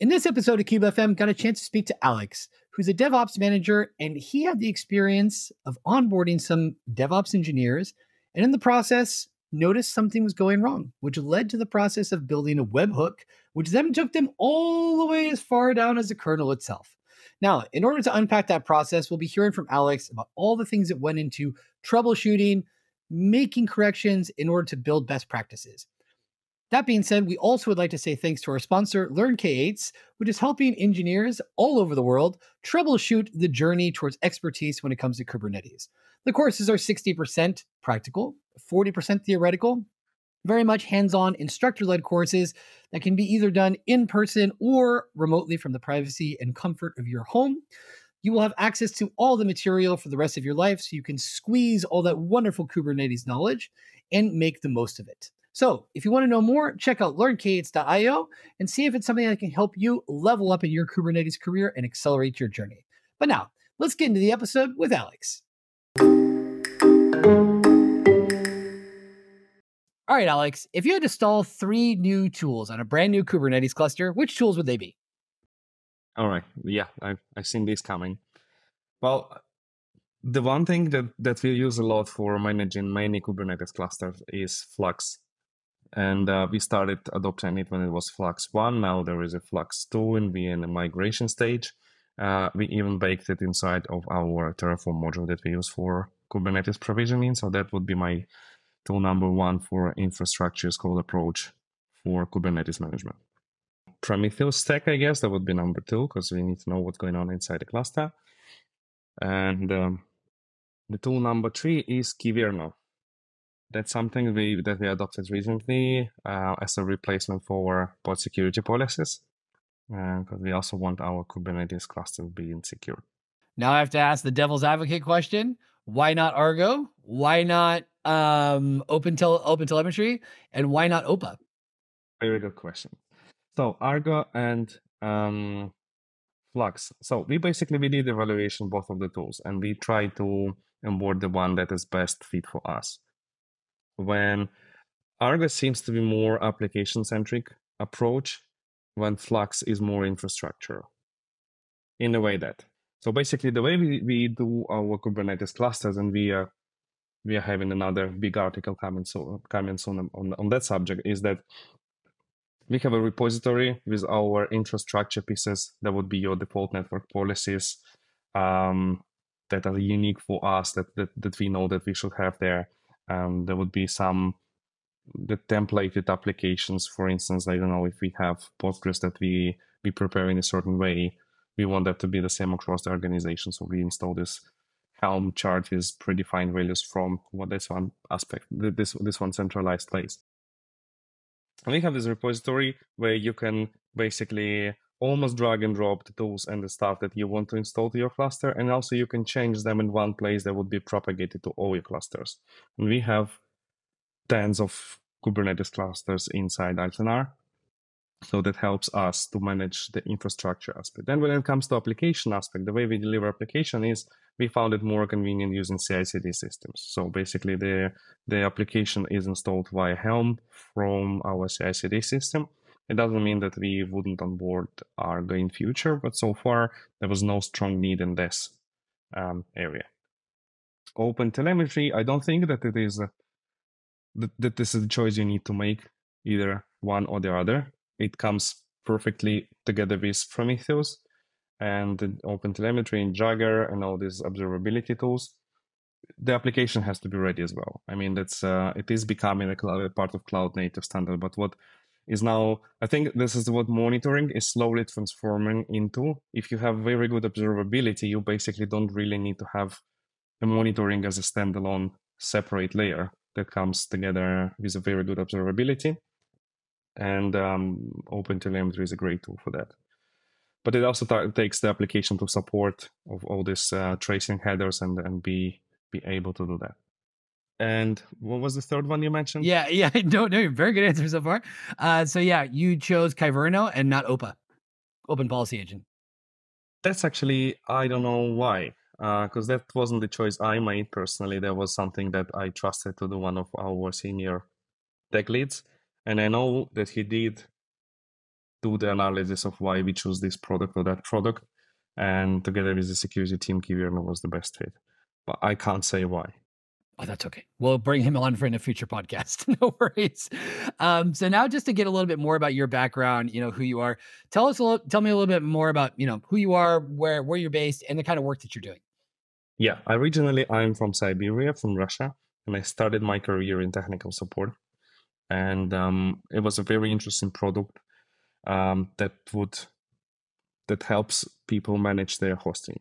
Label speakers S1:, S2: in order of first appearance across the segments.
S1: In this episode of KubeFM, got a chance to speak to Alex, who's a DevOps manager, and he had the experience of onboarding some DevOps engineers, and in the process, noticed something was going wrong, which led to the process of building a webhook, which then took them all the way as far down as the kernel itself. Now, in order to unpack that process, we'll be hearing from Alex about all the things that went into troubleshooting, making corrections in order to build best practices. That being said, we also would like to say thanks to our sponsor, LearnK8s, which is helping engineers all over the world troubleshoot the journey towards expertise when it comes to Kubernetes. The courses are 60% practical, 40% theoretical, very much hands on instructor led courses that can be either done in person or remotely from the privacy and comfort of your home. You will have access to all the material for the rest of your life so you can squeeze all that wonderful Kubernetes knowledge and make the most of it. So, if you want to know more, check out learnk8s.io and see if it's something that can help you level up in your Kubernetes career and accelerate your journey. But now, let's get into the episode with Alex. All right, Alex, if you had to install three new tools on a brand new Kubernetes cluster, which tools would they be?
S2: All right. Yeah, I've, I've seen this coming. Well, the one thing that, that we use a lot for managing many Kubernetes clusters is Flux. And uh, we started adopting it when it was Flux 1. Now there is a Flux 2 and we're in the migration stage. Uh, we even baked it inside of our Terraform module that we use for Kubernetes provisioning. So that would be my tool number one for infrastructure as code approach for Kubernetes management. Prometheus stack, I guess, that would be number two because we need to know what's going on inside the cluster. And um, the tool number three is Kyverno that's something we that we adopted recently uh, as a replacement for pod security policies because uh, we also want our kubernetes cluster to be insecure
S1: now i have to ask the devil's advocate question why not argo? Why not um, open, tel- open telemetry? And why not opa?
S2: Very good question. So argo and um, flux. So we basically we did evaluation both of the tools and we try to onboard the one that is best fit for us when Argo seems to be more application centric approach, when Flux is more infrastructure. In a way that so basically the way we, we do our Kubernetes clusters, and we are we are having another big article coming so coming soon on, on that subject, is that we have a repository with our infrastructure pieces that would be your default network policies um, that are unique for us that, that that we know that we should have there um, there would be some the templated applications. For instance i don't know if we have postgres that we we prepare in a certain way. We want that to be the same across the organization. So we install this helm chart with predefined values from what this one aspect this this one centralized place. And we have this repository where you can basically almost drag and drop the tools and the stuff that you want to install to your cluster. And also you can change them in one place that would be propagated to all your clusters. And we have tens of Kubernetes clusters inside Altenar. So that helps us to manage the infrastructure aspect. Then when it comes to application aspect, the way we deliver application is we found it more convenient using CI/CD systems. So basically the, the application is installed via Helm from our CI/CD system it doesn't mean that we wouldn't onboard Argo in future, but so far there was no strong need in this um, area. Open telemetry, I don't think that it is a, that, that this is a choice you need to make, either one or the other. It comes perfectly together with Prometheus and open telemetry and Jaeger and all these observability tools. The application has to be ready as well. I mean, that's uh, it is becoming a, cloud, a part of cloud native standard. But what is now i think this is what monitoring is slowly transforming into. If you have very good observability you basically don't really need to have a monitoring as a standalone separate layer that comes together with a very good observability. And um, OpenTelemetry is a great tool for that. But it also t- takes the application to support of all these uh, tracing headers and, and be be able to do that and what was the third one you mentioned?
S1: Yeah, yeah, no, no, very good answer so far. Uh, so yeah, you chose Kyverno and not OPA, Open Policy Agent.
S2: That's actually I don't know why, because uh, that wasn't the choice I made personally. That was something that I trusted to the one of our senior tech leads, and I know that he did do the analysis of why we choose this product or that product. And together with the security team, Kyverno was the best fit. But I can't say why.
S1: Oh, that's okay. We'll bring him on for in a future podcast. no worries. Um, so now, just to get a little bit more about your background, you know who you are. Tell us a little. Tell me a little bit more about you know who you are, where where you're based, and the kind of work that you're doing.
S2: Yeah, originally I'm from Siberia, from Russia, and I started my career in technical support. And um, it was a very interesting product um, that would that helps people manage their hosting.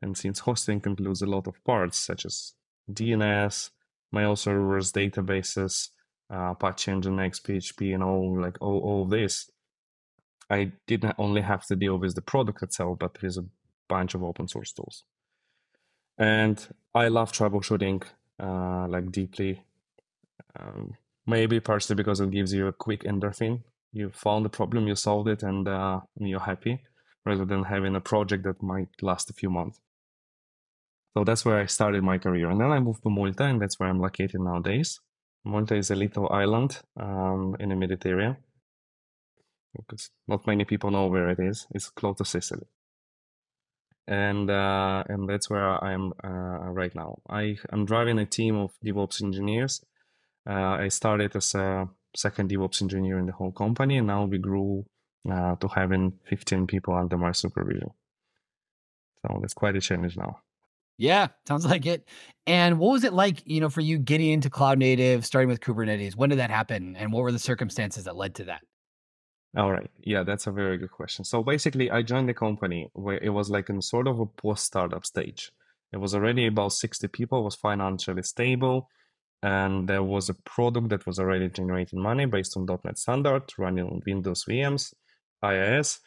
S2: And since hosting includes a lot of parts such as DNS, mail servers, databases, uh, Apache Nginx, PHP, and all like all, all this. I didn't only have to deal with the product itself, but with a bunch of open source tools. And I love troubleshooting uh, like deeply. Um, maybe partially because it gives you a quick endorphin. You found the problem, you solved it, and uh, you're happy, rather than having a project that might last a few months. So that's where I started my career. And then I moved to Malta, and that's where I'm located nowadays. Malta is a little island um, in the Mediterranean. Because not many people know where it is. It's close to Sicily. And uh, and that's where I am uh, right now. I am driving a team of DevOps engineers. Uh, I started as a second DevOps engineer in the whole company, and now we grew uh, to having 15 people under my supervision. So that's quite a challenge now.
S1: Yeah, sounds like it. And what was it like, you know, for you getting into cloud native, starting with Kubernetes? When did that happen? And what were the circumstances that led to that?
S2: All right. Yeah, that's a very good question. So basically, I joined the company where it was like in sort of a post startup stage. It was already about 60 people, was financially stable, and there was a product that was already generating money based on .NET Standard, running on Windows VMs, IIS,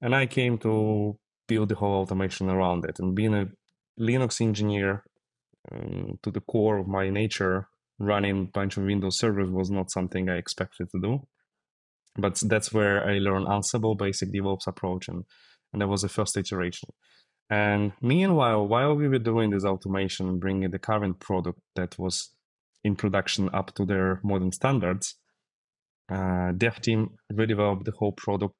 S2: and I came to build the whole automation around it. And being a Linux engineer um, to the core of my nature, running a bunch of Windows servers was not something I expected to do. But that's where I learned Ansible, basic DevOps approach, and, and that was the first iteration. And meanwhile, while we were doing this automation, bringing the current product that was in production up to their modern standards, uh, dev team redeveloped the whole product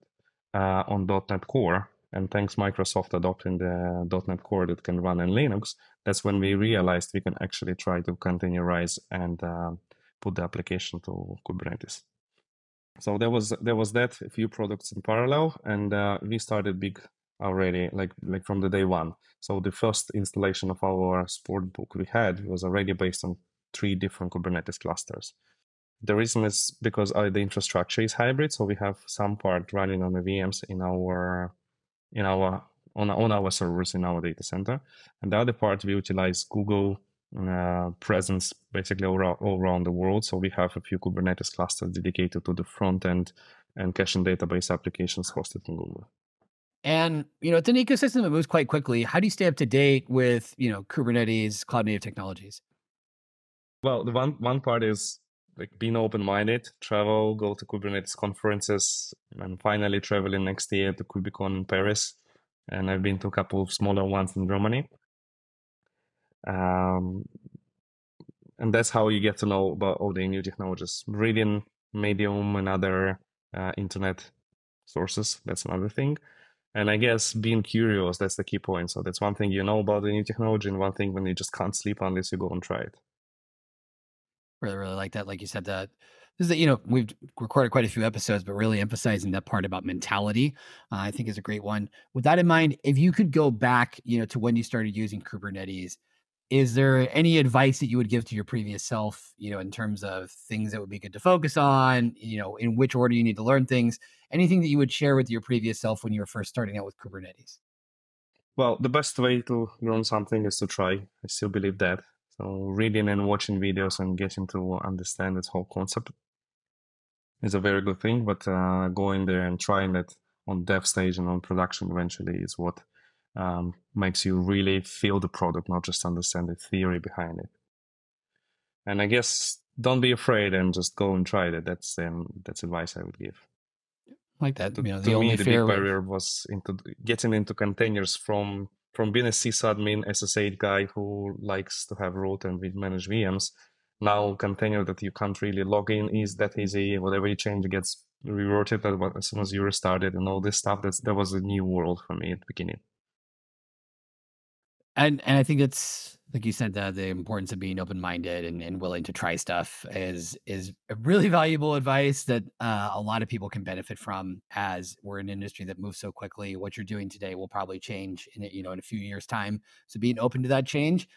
S2: uh, on .NET Core and thanks Microsoft adopting the .NET Core that can run in Linux, that's when we realized we can actually try to containerize and uh, put the application to Kubernetes. So there was there was that a few products in parallel, and uh, we started big already, like like from the day one. So the first installation of our sport book we had was already based on three different Kubernetes clusters. The reason is because uh, the infrastructure is hybrid, so we have some part running on the VMs in our in our on, on our servers in our data center. And the other part, we utilize Google uh, presence basically all, all around the world. So we have a few Kubernetes clusters dedicated to the front end and cache and database applications hosted in Google.
S1: And you know, it's an ecosystem that moves quite quickly. How do you stay up to date with you know Kubernetes, cloud native technologies?
S2: Well, the one one part is like being open-minded, travel, go to Kubernetes conferences, and finally traveling next year to KubeCon in Paris. And I've been to a couple of smaller ones in Germany. Um, and that's how you get to know about all the new technologies. Reading Medium and other uh, internet sources, that's another thing. And I guess being curious, that's the key point. So that's one thing you know about the new technology, and one thing when you just can't sleep unless you go and try it
S1: really really like that like you said that this is you know we've recorded quite a few episodes but really emphasizing that part about mentality uh, i think is a great one. With that in mind if you could go back you know to when you started using kubernetes is there any advice that you would give to your previous self you know in terms of things that would be good to focus on you know in which order you need to learn things anything that you would share with your previous self when you were first starting out with kubernetes?
S2: Well the best way to learn something is to try. I still believe that so reading and watching videos and getting to understand this whole concept is a very good thing. But uh, going there and trying it on dev stage and on production eventually is what um, makes you really feel the product, not just understand the theory behind it. And I guess don't be afraid and just go and try it. That's um, that's advice I would give.
S1: Like that,
S2: to,
S1: you know,
S2: to me, the big barrier was into getting into containers from from being a sysadmin, SSH guy who likes to have root and manage VMs, now container that you can't really log in is that easy. Whatever you change gets reverted it as soon as you restarted and all this stuff. That's that was a new world for me at the beginning.
S1: And and I think it's like you said, the the importance of being open minded and, and willing to try stuff is is really valuable advice that uh, a lot of people can benefit from. As we're an industry that moves so quickly, what you're doing today will probably change in you know in a few years' time. So being open to that change.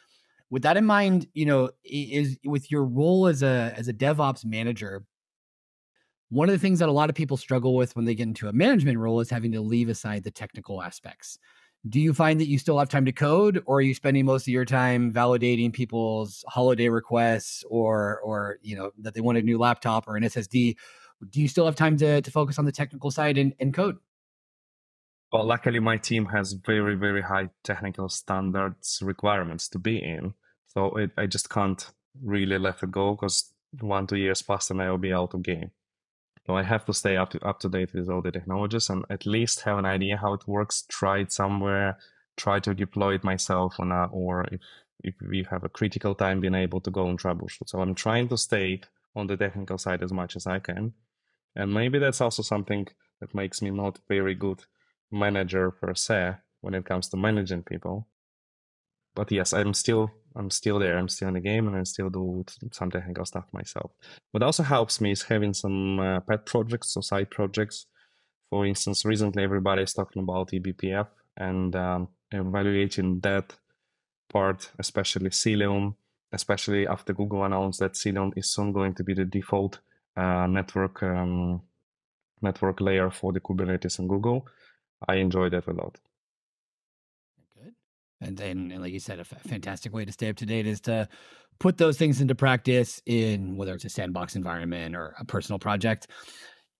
S1: With that in mind, you know, is with your role as a as a DevOps manager, one of the things that a lot of people struggle with when they get into a management role is having to leave aside the technical aspects do you find that you still have time to code or are you spending most of your time validating people's holiday requests or or you know that they want a new laptop or an ssd do you still have time to, to focus on the technical side and, and code?
S2: Well luckily my team has very very high technical standards requirements to be in so it, i just can't really let it go because one two years past and i'll be out of game so I have to stay up to up to date with all the technologies and at least have an idea how it works. Try it somewhere, try to deploy it myself on a, or if if we have a critical time, being able to go and troubleshoot. So I'm trying to stay on the technical side as much as I can, and maybe that's also something that makes me not very good manager per se when it comes to managing people. But yes, I'm still I'm still there. I'm still in the game, and I still do some technical stuff myself. What also helps me is having some uh, pet projects or side projects. For instance, recently everybody is talking about eBPF and um, evaluating that part, especially Cilium, especially after Google announced that Cilium is soon going to be the default uh, network um, network layer for the Kubernetes and Google. I enjoy that a lot.
S1: And then, and like you said, a f- fantastic way to stay up to date is to put those things into practice in whether it's a sandbox environment or a personal project.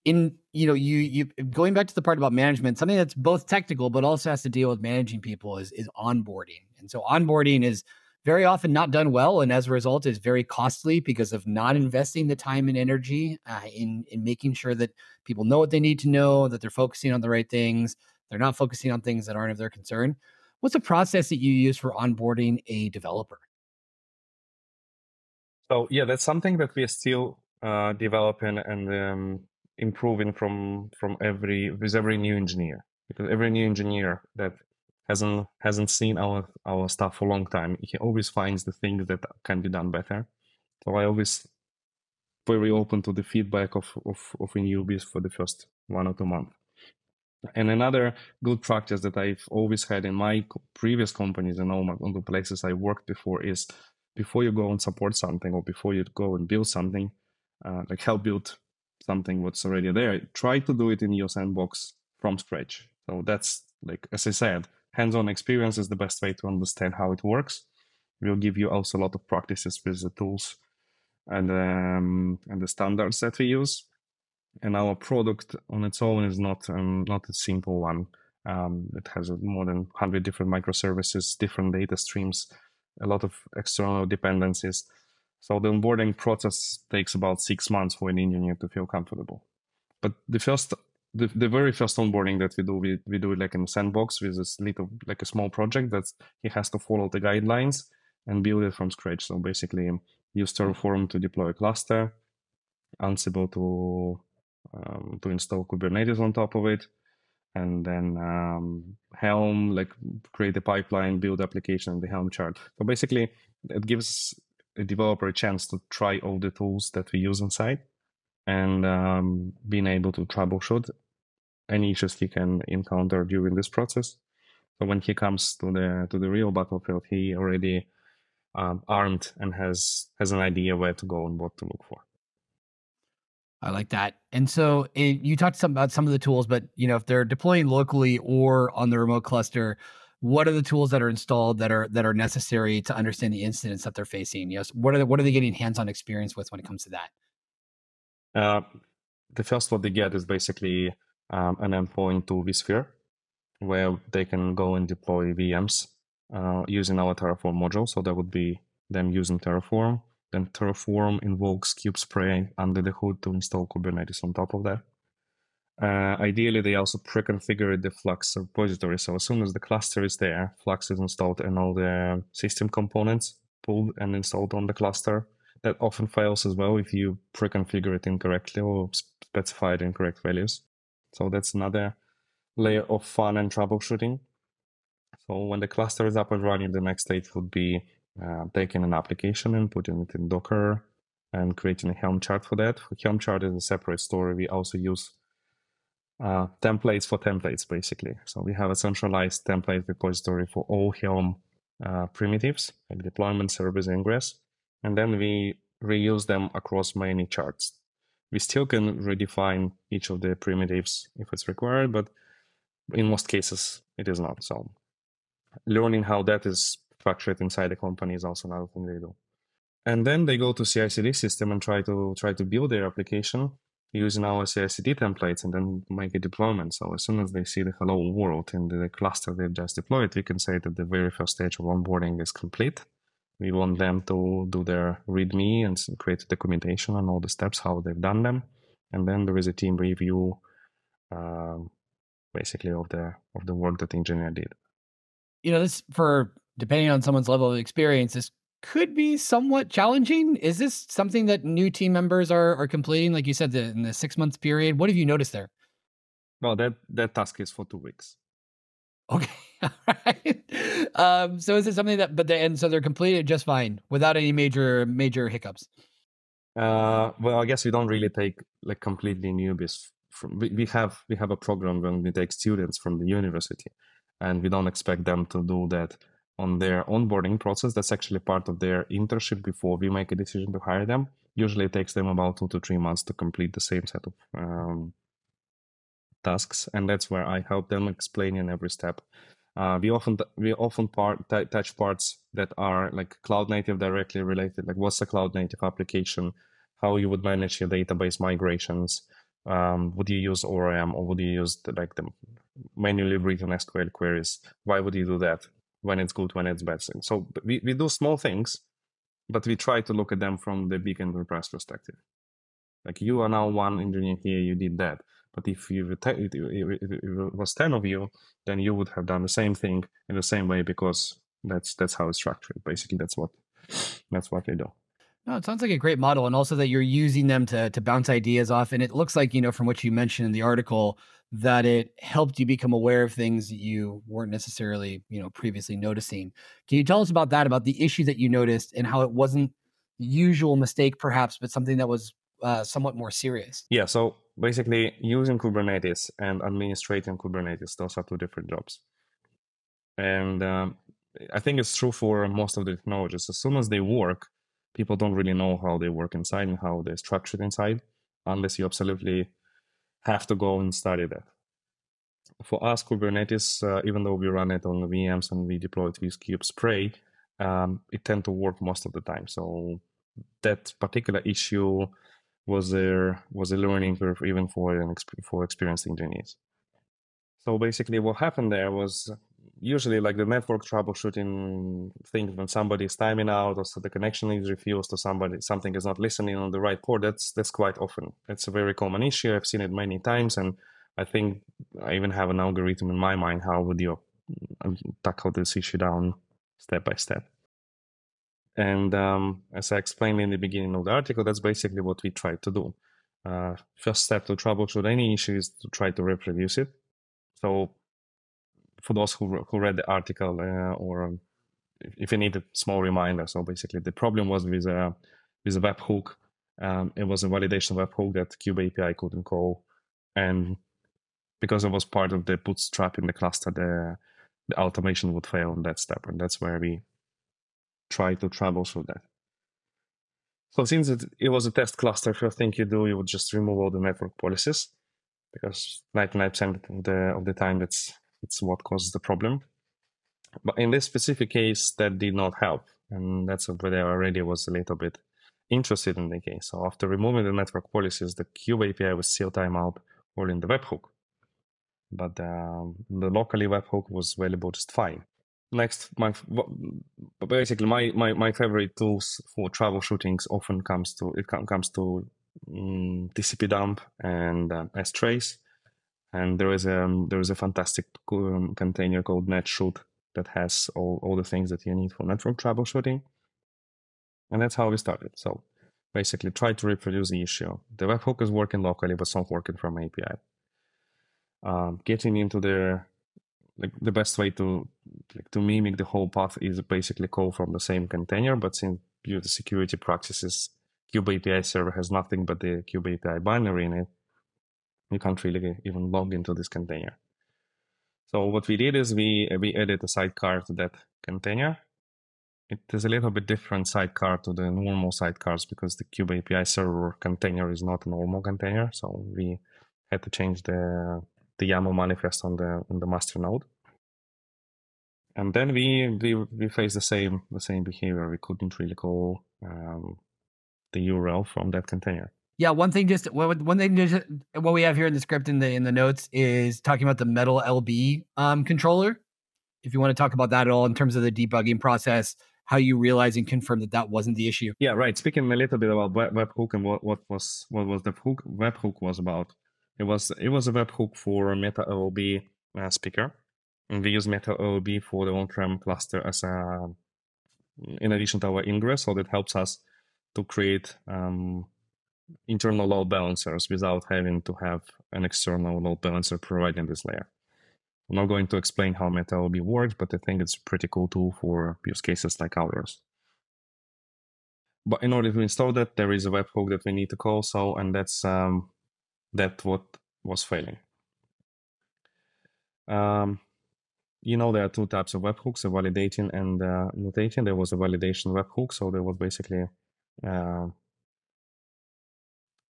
S1: In you know, you you going back to the part about management, something that's both technical but also has to deal with managing people is is onboarding. And so onboarding is very often not done well, and as a result, is very costly because of not investing the time and energy uh, in in making sure that people know what they need to know, that they're focusing on the right things, they're not focusing on things that aren't of their concern. What's a process that you use for onboarding a developer?
S2: So yeah, that's something that we are still uh, developing and um, improving from from every with every new engineer because every new engineer that hasn't hasn't seen our our stuff for a long time he always finds the things that can be done better so i always very open to the feedback of of, of newbies for the first one or two months and another good practice that I've always had in my previous companies and all, my, all the places I worked before is before you go and support something or before you go and build something, uh, like help build something what's already there, try to do it in your sandbox from scratch. So that's like, as I said, hands-on experience is the best way to understand how it works. We'll give you also a lot of practices with the tools and um, and the standards that we use and our product on its own is not um, not a simple one. Um, it has more than 100 different microservices, different data streams, a lot of external dependencies. So the onboarding process takes about six months for an engineer to feel comfortable. But the first, the, the very first onboarding that we do, we, we do it like in a sandbox with this little, like a small project that he has to follow the guidelines and build it from scratch. So basically use Terraform to deploy a cluster, Ansible to um, to install Kubernetes on top of it, and then um, Helm, like create a pipeline, build application in the Helm chart. So basically, it gives a developer a chance to try all the tools that we use inside and um, being able to troubleshoot any issues he can encounter during this process. So when he comes to the to the real battlefield, he already um, armed and has has an idea where to go and what to look for.
S1: I like that. And so it, you talked some about some of the tools, but you know, if they're deploying locally or on the remote cluster, what are the tools that are installed that are that are necessary to understand the incidents that they're facing? Yes, what are they, what are they getting hands-on experience with when it comes to that?
S2: Uh, the first what they get is basically um, an endpoint to vSphere, where they can go and deploy VMs uh, using our Terraform module. So that would be them using Terraform then Terraform invokes kubespray under the hood to install Kubernetes on top of that. Uh, ideally, they also pre-configure the Flux repository. So as soon as the cluster is there, Flux is installed and all the system components pulled and installed on the cluster. that often fails as well if you pre-configure it incorrectly or specify incorrect values. So that's another layer of fun and troubleshooting. So when the cluster is up and running, the next stage would be uh, taking an application and putting it in Docker and creating a Helm chart for that. Helm chart is a separate story. We also use uh, templates for templates, basically. So we have a centralized template repository for all Helm uh, primitives, like deployment, service, ingress, and then we reuse them across many charts. We still can redefine each of the primitives if it's required, but in most cases it is not. So learning how that is structured inside the company is also another thing they do. And then they go to CI/CD system and try to try to build their application using our CI/CD templates and then make a deployment. So as soon as they see the hello world in the cluster they've just deployed, we can say that the very first stage of onboarding is complete. We want them to do their README and create documentation on all the steps, how they've done them. And then there is a team review, uh, basically of the of the work that the engineer did.
S1: You know, this for depending on someone's level of experience, this could be somewhat challenging. Is this something that new team members are are completing? Like you said, the, in the six months period, what have you noticed there?
S2: Well, that that task is for two weeks.
S1: Okay, all right. Um, so is it something that, but they, and so they're completed just fine without any major major hiccups?
S2: Uh, well, I guess we don't really take like completely newbies. From we, we have we have a program when we take students from the university, and we don't expect them to do that on their onboarding process. That's actually part of their internship before we make a decision to hire them. Usually it takes them about two to three months to complete the same set of um, tasks. And that's where I help them explain in every step. Uh, we often we often part t- touch parts that are like cloud native directly related, like what's a cloud native application, how you would manage your database migrations, um, would you use ORM or would you use the, like the manually written SQL queries? Why would you do that? When it's good, when it's bad. Thing. So we, we do small things, but we try to look at them from the big enterprise perspective. Like you are now one engineer here, you did that. But if you if it was ten of you, then you would have done the same thing in the same way because that's that's how it's structured. Basically, that's what that's what they do.
S1: No, it sounds like a great model, and also that you're using them to to bounce ideas off. And it looks like you know from what you mentioned in the article that it helped you become aware of things that you weren't necessarily you know previously noticing. Can you tell us about that? About the issue that you noticed and how it wasn't the usual mistake, perhaps, but something that was uh, somewhat more serious.
S2: Yeah. So basically, using Kubernetes and administrating Kubernetes, those are two different jobs. And um, I think it's true for most of the technologies. As soon as they work, people don't really know how they work inside and how they're structured inside unless you absolutely have to go and study that. For us, Kubernetes, uh, even though we run it on VMs and we deploy it with kubespray, um, it tend to work most of the time. So that particular issue was there was a learning curve even for an for experienced engineers. So basically, what happened there was usually like the network troubleshooting things when somebody is timing out or so the connection is refused or somebody something is not listening on the right port that's that's quite often. It's a very common issue. I've seen it many times and i think i even have an algorithm in my mind how would you um, tackle this issue down step by step. And um, as i explained in the beginning of the article that's basically what we try to do. Uh, first step to troubleshoot any issue is to try to reproduce it. So for those who who read the article uh, or if you need a small reminder. So basically, the problem was with a with a webhook. Um, it was a validation webhook that Kube API couldn't call, and because it was part of the bootstrap in the cluster, the the automation would fail on that step, and that's where we try to troubleshoot that. So since it, it was a test cluster, first thing you do, you would just remove all the network policies because 99% of the of the time that's it's what causes the problem. But in this specific case, that did not help. And that's where I already was a little bit interested in the case. So after removing the network policies, the Kube API was still timeout all in the webhook. But um, the locally webhook was available just fine. Next, my basically my, my, my favorite tools for troubleshootings often comes to it comes to um, TCP dump and uh, strace and there is a um, there is a fantastic um, container called netshoot that has all, all the things that you need for network troubleshooting And that's how we started. So basically try to reproduce the issue. The webhook is working locally, but not working from API. Um, getting into the like the best way to like, to mimic the whole path is basically call from the same container, but since due to security practices, Kube API server has nothing but the Kube API binary in it. You can't really even log into this container. So what we did is we we added a sidecar to that container. It is a little bit different sidecar to the normal sidecars because the Kube API server container is not a normal container. So we had to change the the YAML manifest on the on the master node. And then we we we faced the same the same behavior. We couldn't really call um, the URL from that container.
S1: Yeah, one thing just one thing just what we have here in the script in the in the notes is talking about the MetalLB um, controller. If you want to talk about that at all in terms of the debugging process, how you realize and confirm that that wasn't the issue.
S2: Yeah, right. Speaking a little bit about web, webhook and what, what was what was the hook webhook was about. It was it was a webhook for MetalLB uh, speaker, and we use MetalLB for the on-prem cluster as a in addition to our ingress, so that helps us to create um, internal load balancers without having to have an external load balancer providing this layer. I'm not going to explain how MetalLB works, but I think it's a pretty cool tool for use cases like ours. But in order to install that, there is a webhook that we need to call. So, and that's um, that what was failing. Um, you know, there are two types of webhooks: a validating and uh, mutating. There was a validation webhook, so there was basically uh,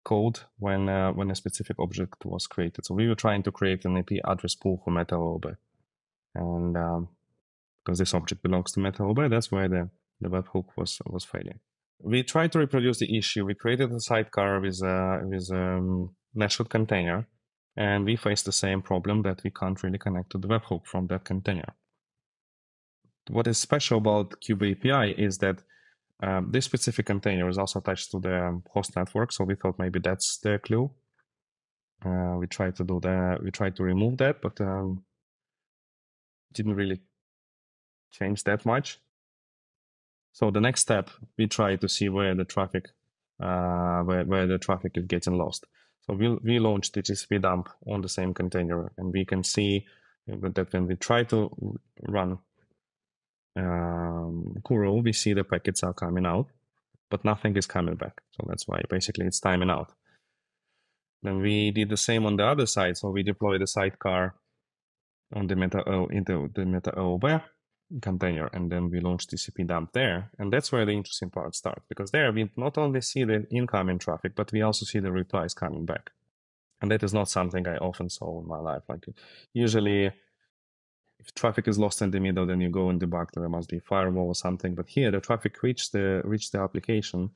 S2: code when uh, when a specific object was created. So we were trying to create an IP address pool for MetalLB. And um, because this object belongs to MetalLB, that's why the, the webhook was was failing. We tried to reproduce the issue. We created a sidecar with a with a um, nested container, and we faced the same problem that we can't really connect to the webhook from that container. What is special about Kube API is that um, this specific container is also attached to the host network, so we thought maybe that's the clue. Uh, we tried to do that. We tried to remove that, but um, didn't really change that much. So the next step, we try to see where the traffic, uh, where where the traffic is getting lost. So we we launched the TCP dump on the same container, and we can see that when we try to run um, curl, we see the packets are coming out, but nothing is coming back. So that's why basically it's timing out. Then we did the same on the other side. So we deployed the sidecar on the Meta O into the MetalLB container, and then we launched TCP dump there. And that's where the interesting part starts because there we not only see the incoming traffic, but we also see the replies coming back. And that is not something I often saw in my life. Like usually if traffic is lost in the middle, then you go and debug must be firewall or something. But here the traffic reached the reached the application,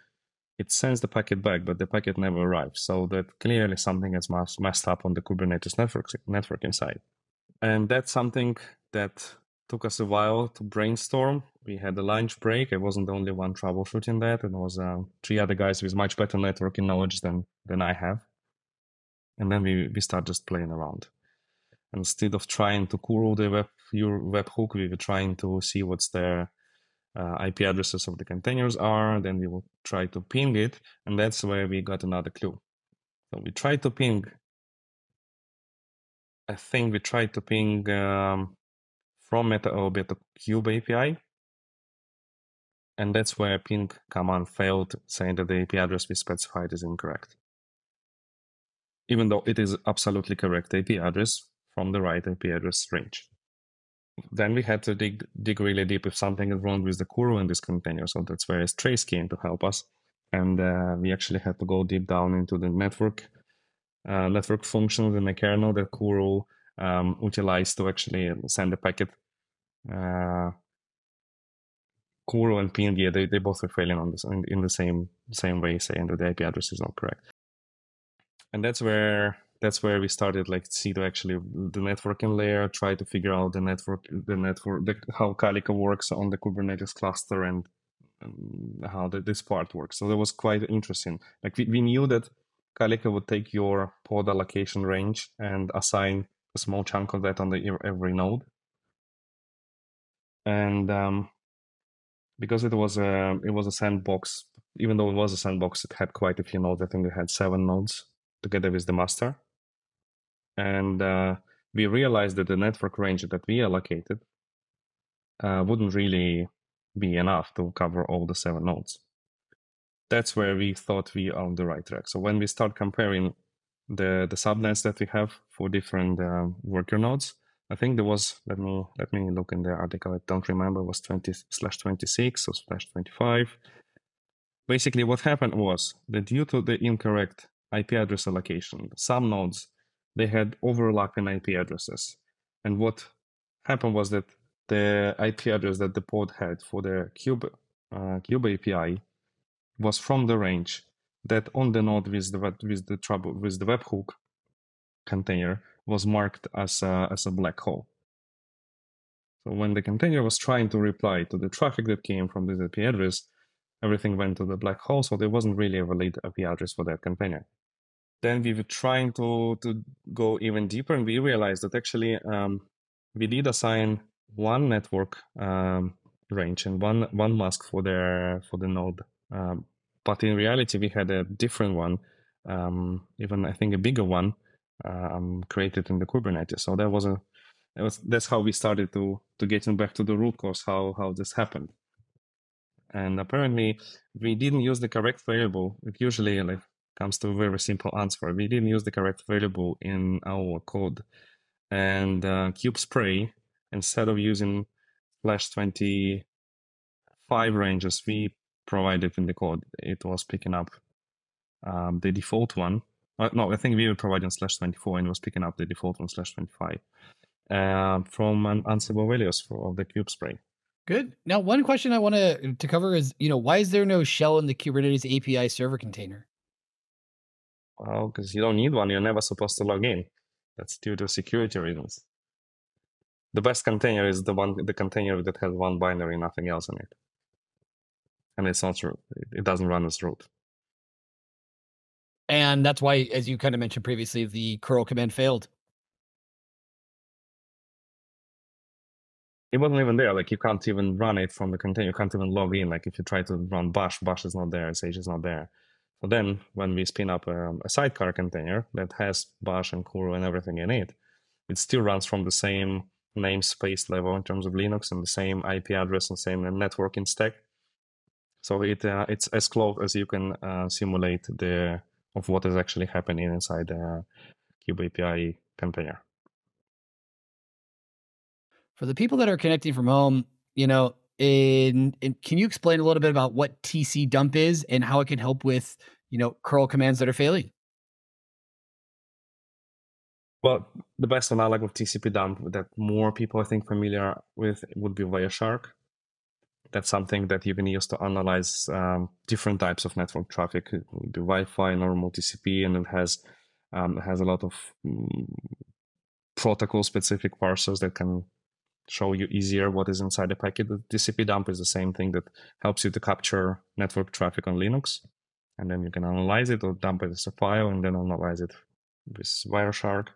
S2: it sends the packet back, but the packet never arrives. So that clearly something is messed up on the Kubernetes network network inside. And that's something that took us a while to brainstorm. We had a lunch break. I wasn't the only one troubleshooting that. And there was uh, three other guys with much better networking knowledge than than I have. And then we, we start just playing around instead of trying to curl the web your webhook, we were trying to see what's the uh, IP addresses of the containers are. Then we will try to ping it, and that's where we got another clue. So we tried to ping. I think we tried to ping um, from MetalLB to Kube API, and that's where ping command failed, saying that the IP address we specified is incorrect. Even though it is absolutely correct IP address, from the right IP address range. Then we had to dig dig really deep if something is wrong with the curl in this container. So that's where Strace came to help us. And uh, we actually had to go deep down into the network uh, network functions in the kernel that curl um, utilized to actually send the packet. Uh, curl and ping, they, they both were failing on this in, in the same same way, saying that the IP address is not correct. And that's where that's where we started like see to actually the networking layer try to figure out the network the network the, how Calico works on the kubernetes cluster and, and how the, this part works so that was quite interesting like we, we knew that Calico would take your pod allocation range and assign a small chunk of that on the every node and um, because it was a it was a sandbox. Even though it was a sandbox, it had quite a few nodes. I think it had seven nodes together with the master, and uh, we realized that the network range that we allocated uh, wouldn't really be enough to cover all the seven nodes. That's where we thought we are on the right track. So when we start comparing the the subnets that we have for different uh, worker nodes, I think there was let me let me look in the article. I don't remember was twenty slash twenty six or slash twenty five. Basically, what happened was that due to the incorrect IP address allocation, some nodes they had overlapping IP addresses, and what happened was that the IP address that the pod had for the Kube, uh, Kube API was from the range that on the node with the with the trouble with the webhook container was marked as a, as a black hole. So when the container was trying to reply to the traffic that came from this IP address, everything went to the black hole, so there wasn't really a valid IP address for that container. Then we were trying to, to go even deeper, and we realized that actually um, we did assign one network um, range and one one mask for the for the node. Um, but in reality, we had a different one, um, even I think a bigger one, um, created in the Kubernetes. So that was a was that's how we started to to getting back to the root cause how how this happened. And apparently, we didn't use the correct variable. It usually like comes to a very simple answer. We didn't use the correct variable in our code, and uh, kubespray instead of using slash 25 ranges we provided in the code, it was picking up um, the default one. Uh, no, I think we were providing slash 24 and was picking up the default one slash 25 uh, from an Ansible values for, of the kubespray.
S1: Good. Now, one question I want to to cover is, you know, why is there no shell in the Kubernetes API server container?
S2: Well, because you don't need one. You're never supposed to log in. That's due to security reasons the best container is the one the container that has one binary, nothing else in it. And it's not root. It doesn't run as root.
S1: And that's why, as you kind of mentioned previously, the curl command failed.
S2: It wasn't even there. Like you can't even run it from the container. You can't even log in. Like if you try to run bash, bash is not there. Sage is not there. Then when we spin up a, a sidecar container that has bash and curl and everything in it, it still runs from the same namespace level in terms of Linux and the same IP address and same networking stack. So it uh, it's as close as you can uh, simulate the of what is actually happening inside the Kube API container.
S1: For the people that are connecting from home, you know, in, in, can you explain a little bit about what TC dump is and how it can help with, you know, curl commands that are failing?
S2: Well, the best like with TCP dump that more people I think familiar with would be Wireshark. That's something that you can use to analyze um, different types of network traffic, the Wi-Fi, normal TCP, and it has um, has a lot of um, protocol-specific parsers that can show you easier what is inside the packet. The TCP dump is the same thing that helps you to capture network traffic on Linux, and then you can analyze it or dump it as a file and then analyze it with Wireshark.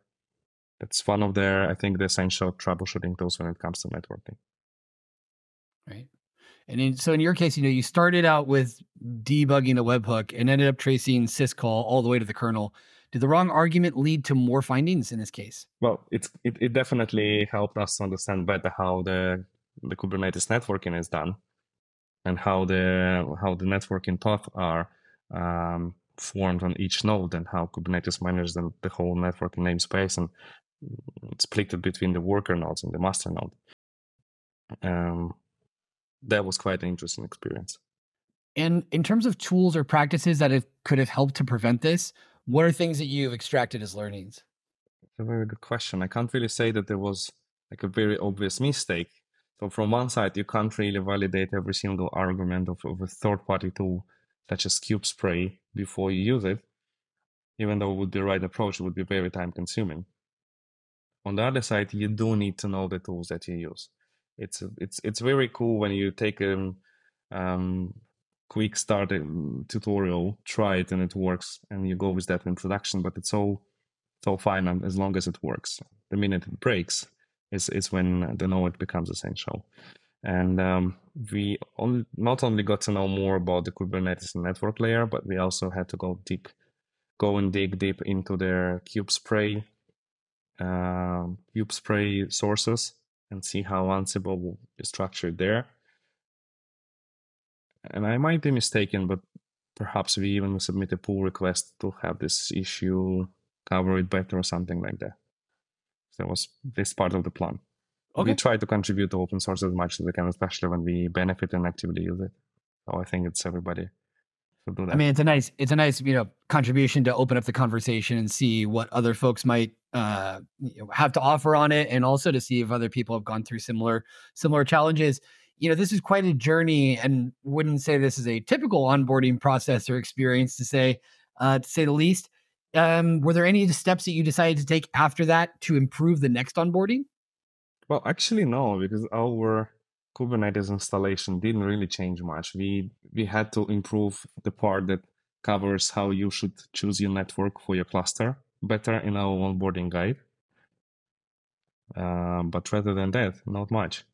S2: It's one of their, I think, the essential troubleshooting tools when it comes to networking.
S1: Right. And in, so in your case, you know, you started out with debugging a webhook and ended up tracing syscall all the way to the kernel. Did the wrong argument lead to more findings in this case?
S2: Well, it's it, it definitely helped us understand better how the the Kubernetes networking is done and how the how the networking paths are um, formed on each node and how Kubernetes manages the, the whole networking namespace and split it between the worker nodes and the master node. Um, that was quite an interesting experience.
S1: And in terms of tools or practices that have, could have helped to prevent this, what are things that you've extracted as learnings?
S2: It's a very good question. I can't really say that there was like a very obvious mistake. So from one side, you can't really validate every single argument of, of a third-party tool such as kubespray before you use it. Even though it would be the right approach, it would be very time-consuming. On the other side, you do need to know the tools that you use. It's it's it's very cool when you take a um, quick start um, tutorial, try it and it works, and you go with that in production. But it's all it's all fine as long as it works. The minute it breaks is is when the know it becomes essential. And um, we only, not only got to know more about the Kubernetes network layer, but we also had to go deep, go and dig deep into their kubespray, uh, kubespray sources and see how Ansible is structured there. And I might be mistaken, but perhaps we even submit a pull request to have this issue cover it better or something like that. So that was this part of the plan. Okay. We try to contribute to open source as much as we can, especially when we benefit and actively use it. So I think it's everybody should do that.
S1: I mean, it's a nice, it's a nice, you know, contribution to open up the conversation and see what other folks might uh, have to offer on it, and also to see if other people have gone through similar, similar challenges. You know, this is quite a journey, and wouldn't say this is a typical onboarding process or experience to say, uh, to say the least. Um, were there any steps that you decided to take after that to improve the next onboarding?
S2: Well, actually, no, because our Kubernetes installation didn't really change much. We we had to improve the part that covers how you should choose your network for your cluster better in our onboarding guide. Uh, but rather than that, not much.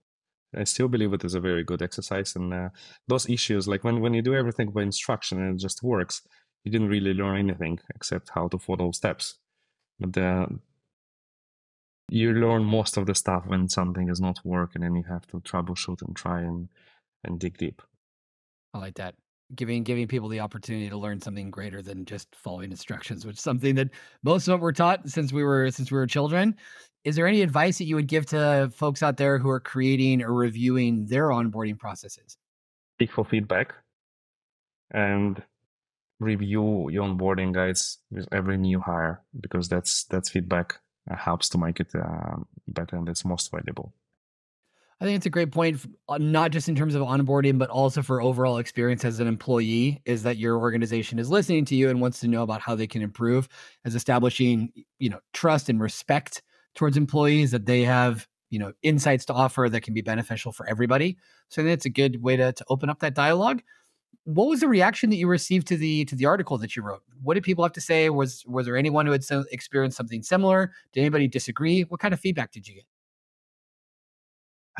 S2: I still believe it is a very good exercise, and uh, those issues, like when when you do everything by instruction and it just works, you didn't really learn anything except how to follow steps. But uh, you learn most of the stuff when something is not working and you have to troubleshoot and try and, and dig deep.
S1: I like that. Giving giving people the opportunity to learn something greater than just following instructions, which is something that most of us were taught since we were since we were children. Is there any advice that you would give to folks out there who are creating or reviewing their onboarding processes?
S2: Seek for feedback and review your onboarding guides with every new hire because that's that's feedback helps to make it uh, better and it's most valuable.
S1: I think it's a great point, uh, not just in terms of onboarding, but also for overall experience as an employee. Is that your organization is listening to you and wants to know about how they can improve, as establishing you know trust and respect towards employees that they have you know insights to offer that can be beneficial for everybody. So I think it's a good way to to open up that dialogue what was the reaction that you received to the to the article that you wrote? What did people have to say? Was was there anyone who had experienced something similar? Did anybody disagree? What kind of feedback did you get?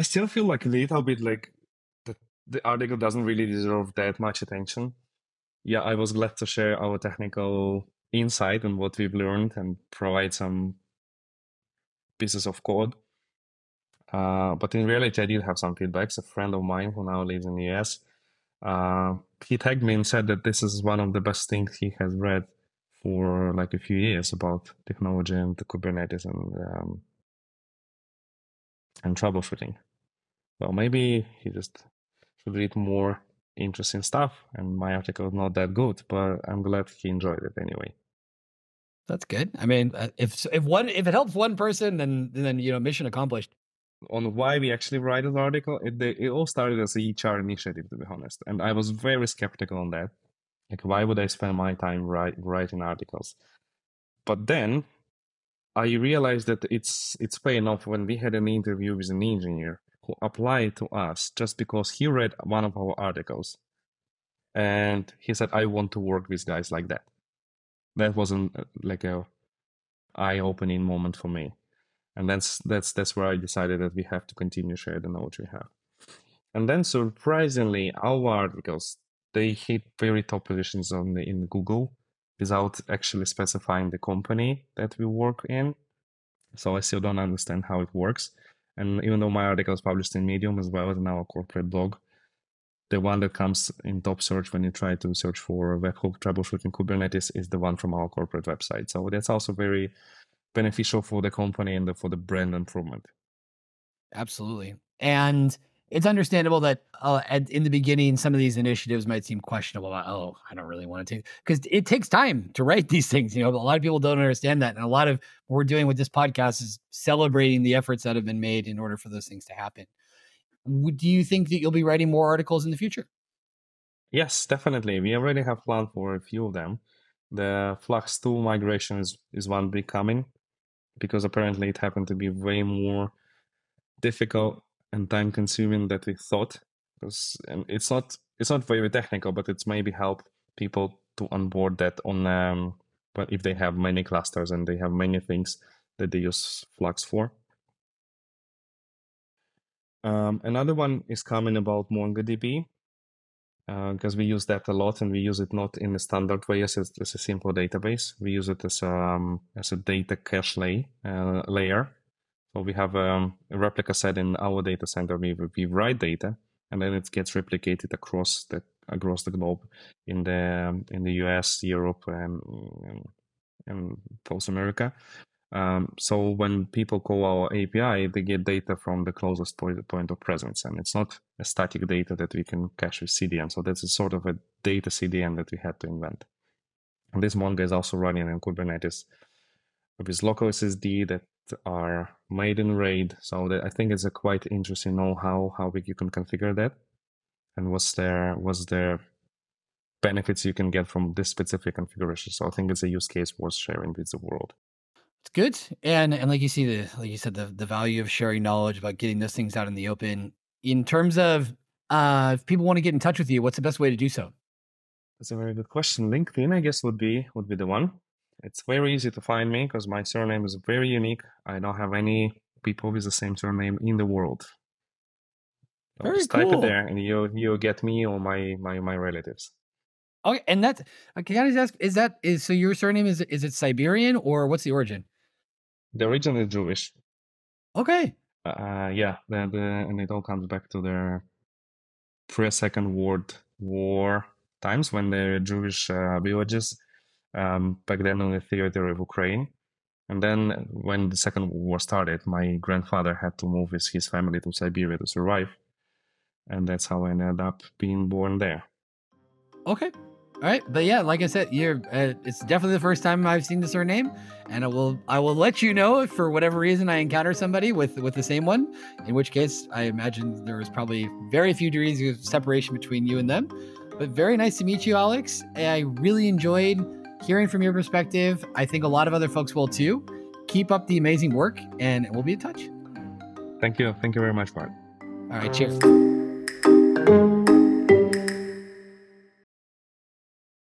S2: I still feel like a little bit like the the article doesn't really deserve that much attention. Yeah, I was glad to share our technical insight and what we've learned and provide some pieces of code. Uh, but in reality, I did have some feedbacks. A friend of mine who now lives in the US uh, he tagged me and said that this is one of the best things he has read for like a few years about technology and the Kubernetes and um, and troubleshooting. So maybe he just should read more interesting stuff. And my article is not that good, but I'm glad he enjoyed it anyway.
S1: That's good. I mean, uh, if if one if it helps one person, then then you know mission accomplished
S2: on why we actually write an article, it, they, it all started as a HR initiative, to be honest. And I was very skeptical on that. Like, why would I spend my time write, writing articles? But then I realized that it's it's paying off when we had an interview with an engineer who applied to us just because he read one of our articles. And he said, I want to work with guys like that. That wasn't uh, like a eye-opening moment for me and that's that's that's where I decided that we have to continue share the knowledge we have. And then surprisingly, our articles they hit very top positions on the, in Google without actually specifying the company that we work in. So I still don't understand how it works. And even though my article is published in Medium as well as in our corporate blog, the one that comes in top search when you try to search for webhook troubleshooting Kubernetes is the one from our corporate website. So that's also very beneficial for the company and for the brand improvement.
S1: Absolutely. And it's understandable that uh, at, in the beginning, some of these initiatives might seem questionable. About, oh, I don't really want to, take because it takes time to write these things. You know, a lot of people don't understand that, and a lot of what we're doing with this podcast is celebrating the efforts that have been made in order for those things to happen. Do you think that you'll be writing more articles in the future?
S2: Yes, definitely. We already have planned for a few of them. The Flux 2 migration is, is one big coming because apparently it happened to be way more difficult and time consuming that we thought. Because it's not it's not very technical, but it's maybe help people to onboard that on um, but if they have many clusters and they have many things that they use Flux for. Um, another one is coming about MongoDB because uh, we use that a lot and we use it not in a standard way as as a simple database. We use it as a, um, as a data cache lay, uh, layer. So we have um, a replica set in our data center. We, we write data and then it gets replicated across the across the globe in the um, in the US, Europe, and, and South America. Um, so when people call our API, they get data from the closest point, point of presence, and it's not a static data that we can cache with CDN. So that's a sort of a data CDN that we had to invent. And this Mongo is also running in Kubernetes with local SSD that are made in RAID. So that I think it's a quite interesting know-how how big you can configure that, and what's there was there benefits you can get from this specific configuration. So I think it's a use case worth sharing with the world.
S1: It's good. And and like you see the like you said, the the value of sharing knowledge about getting those things out in the open. In terms of uh if people want to get in touch with you, what's the best way to do so?
S2: That's a very good question. LinkedIn, I guess, would be would be the one. It's very easy to find me because my surname is very unique. I don't have any people with the same surname in the world. So
S1: very
S2: just
S1: cool.
S2: type it there and you you get me or my my my relatives.
S1: Okay, and that's can I just ask, is that is so your surname is is it Siberian or what's the origin?
S2: The origin is Jewish.
S1: Okay.
S2: Uh, yeah, the, the, and it all comes back to the pre-Second World War times when the Jewish uh, villages um, back then on the theater of Ukraine. And then when the Second War started, my grandfather had to move with his family to Siberia to survive. And that's how I ended up being born there.
S1: Okay. All right, but yeah, like I said, you're. Uh, it's definitely the first time I've seen the surname, and I will. I will let you know if for whatever reason I encounter somebody with with the same one. In which case, I imagine there was probably very few degrees of separation between you and them. But very nice to meet you, Alex. I really enjoyed hearing from your perspective. I think a lot of other folks will too. Keep up the amazing work, and we'll be in touch.
S2: Thank you. Thank you very much, Bart.
S1: All right. Cheers.